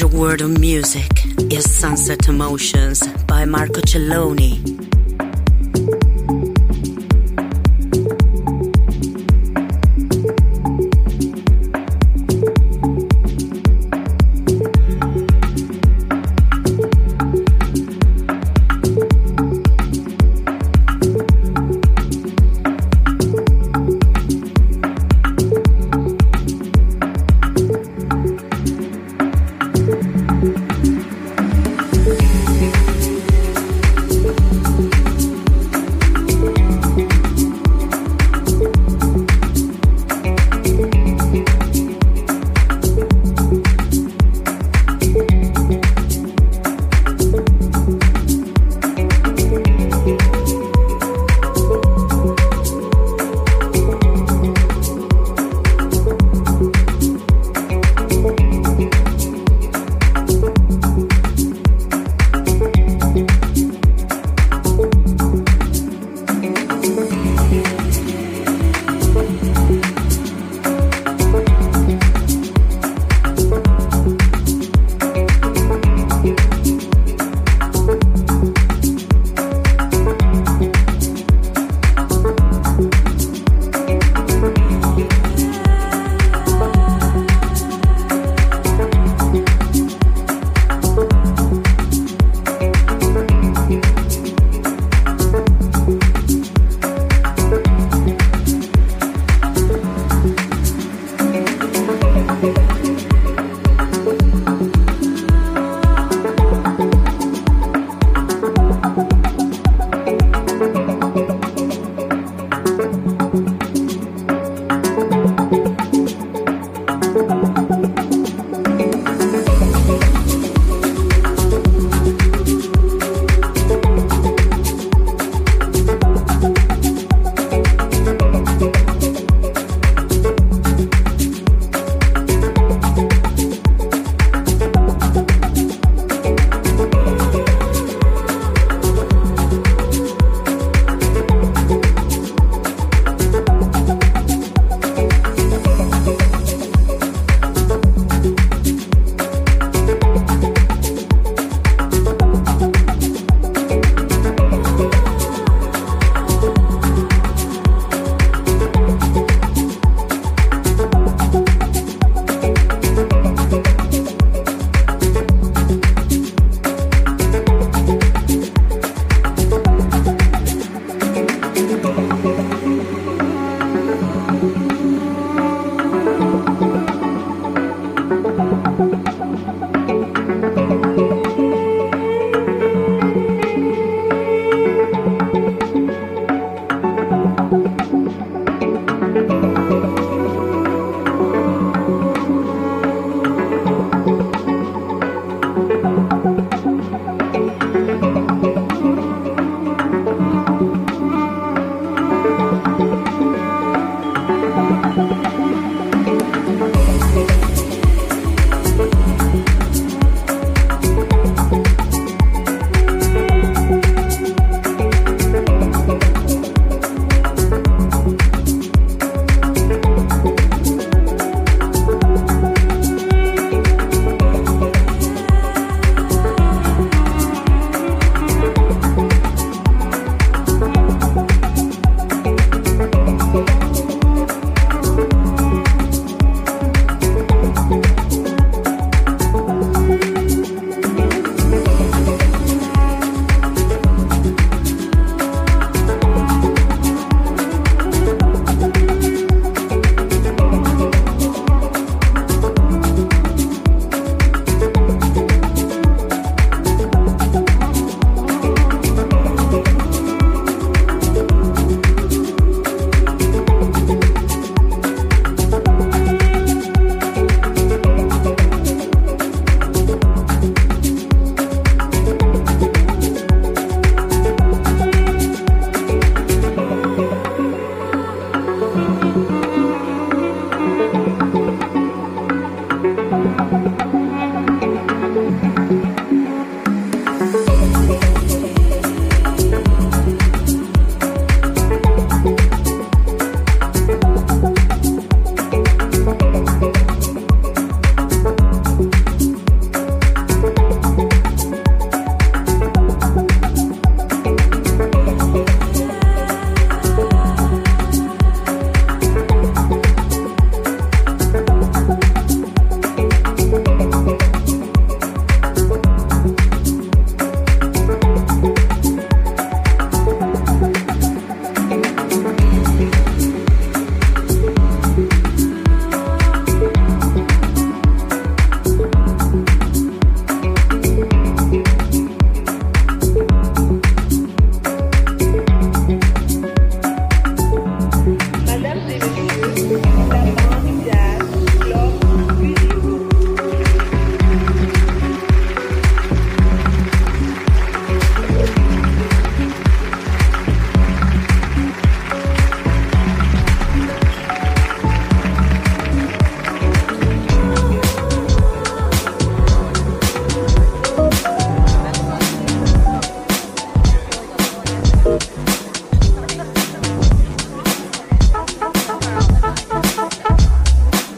The world of music is Sunset Emotions by Marco Celloni.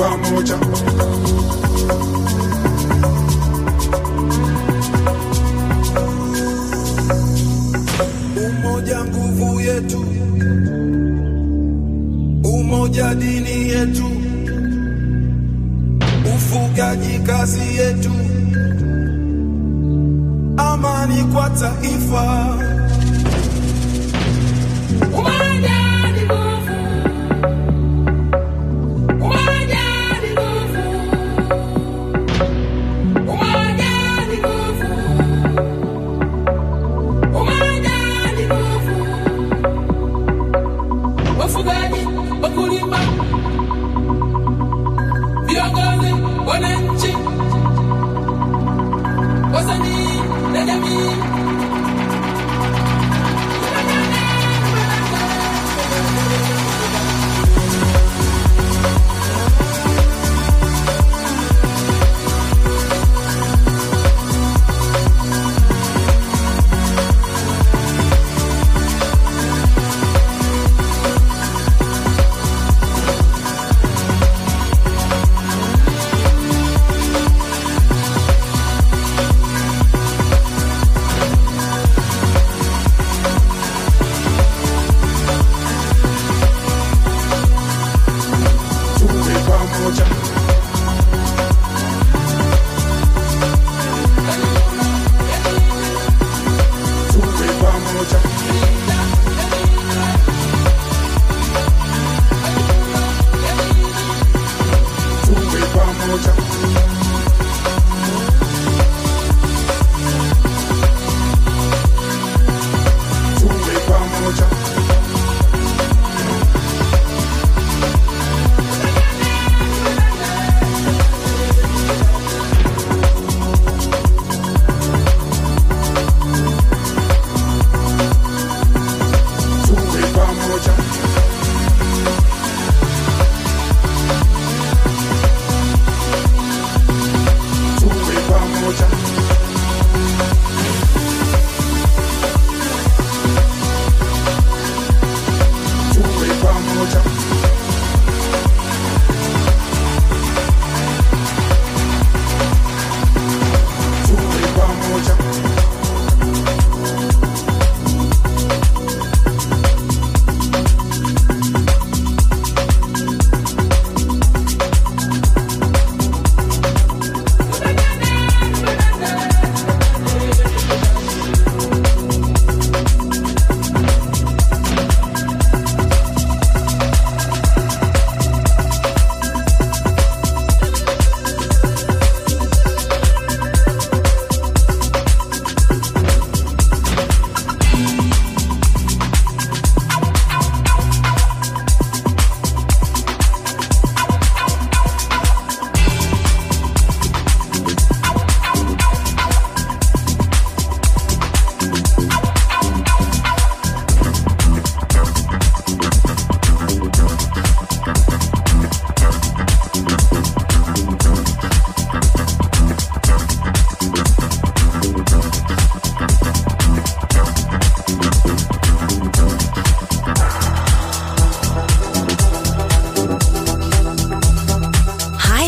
pamoja. Umoja nguvu yetu. Umoja dini yetu. Ufugaji kazi yetu. Amani kwa taifa.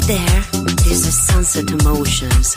There, this is Sunset Emotions.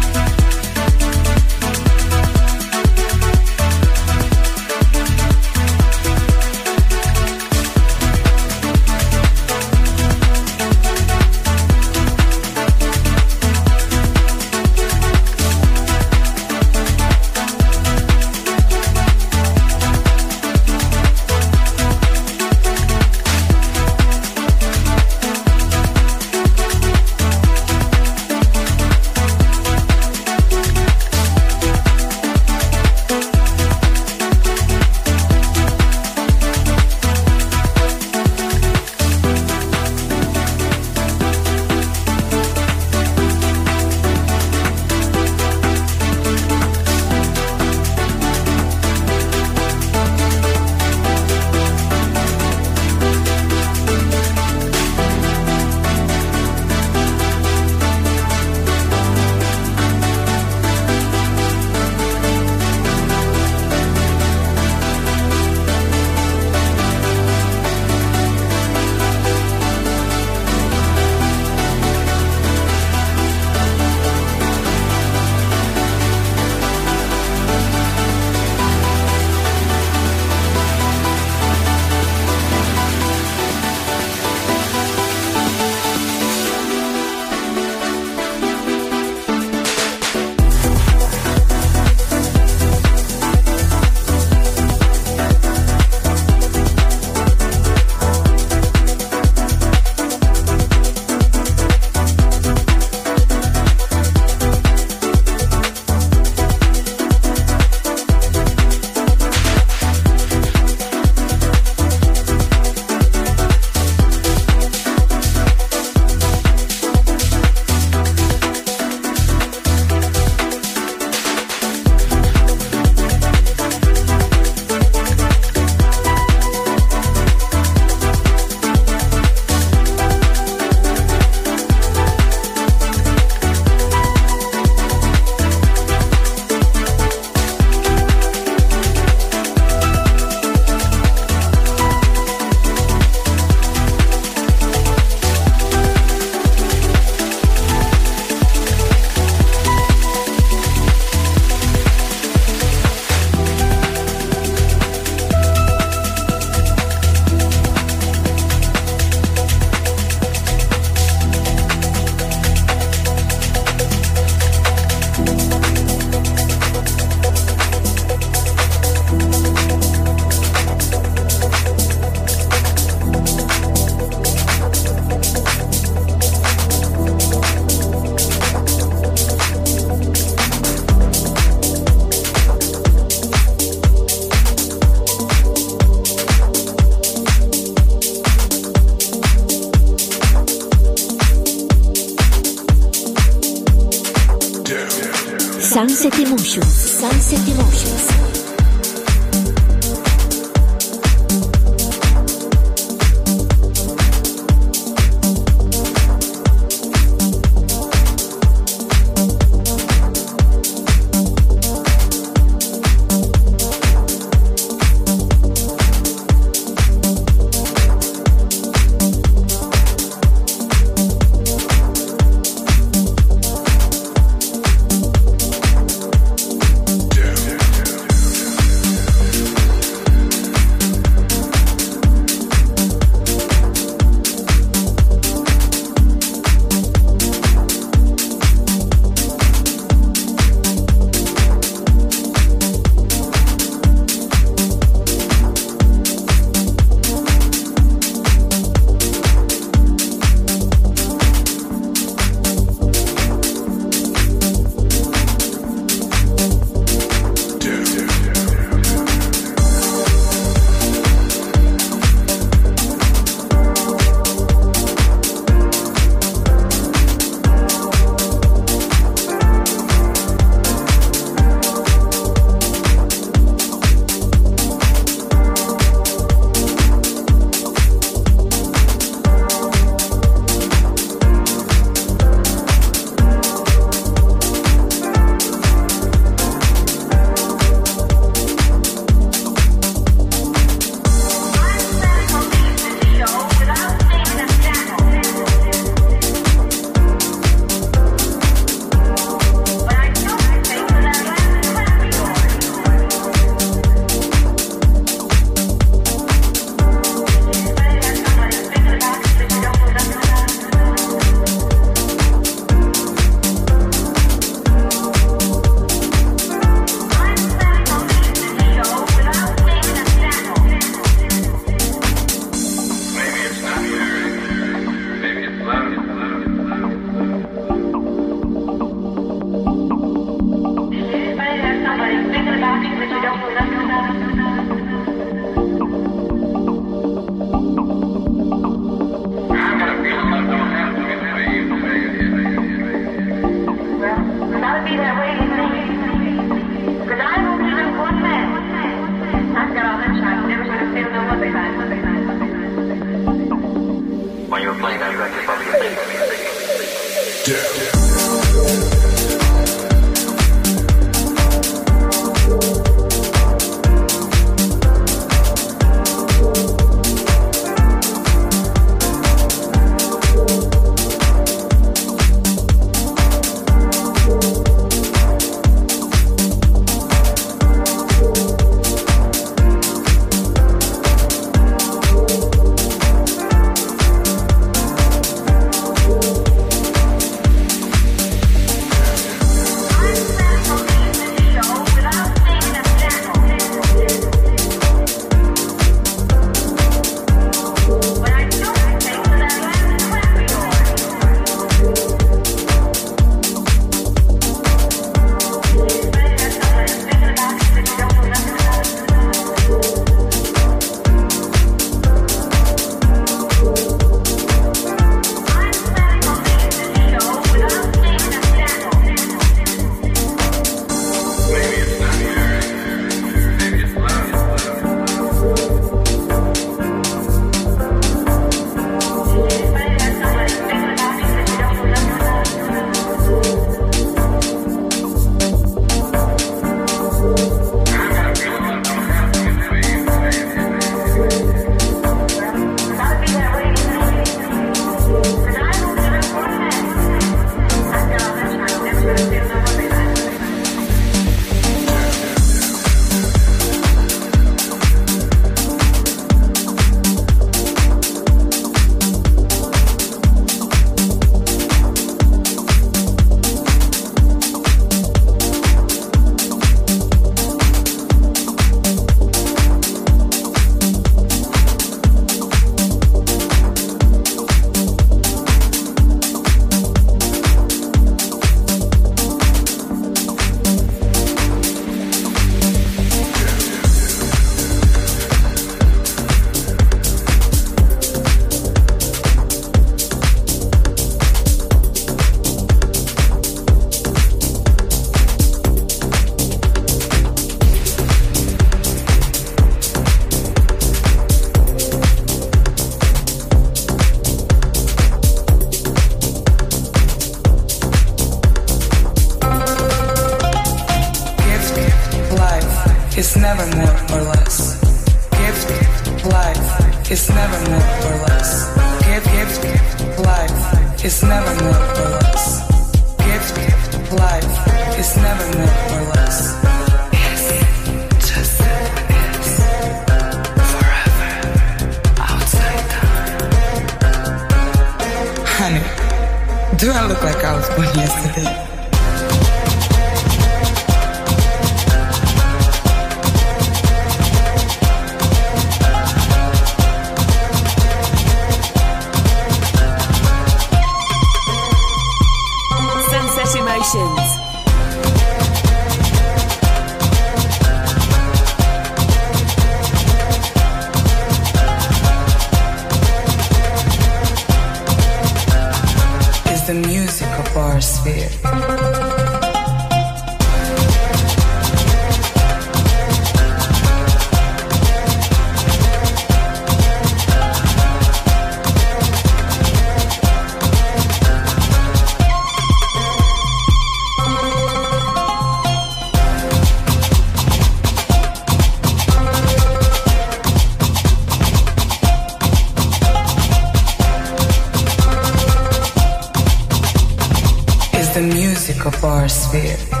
Our sphere.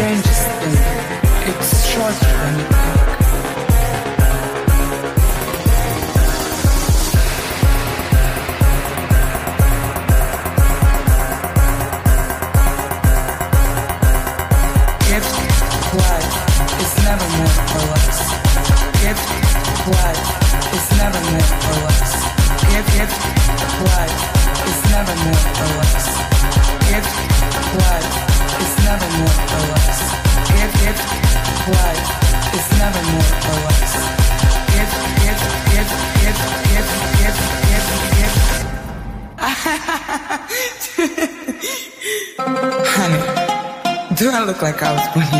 Strangest thing, it's shorter. than like I was bonito.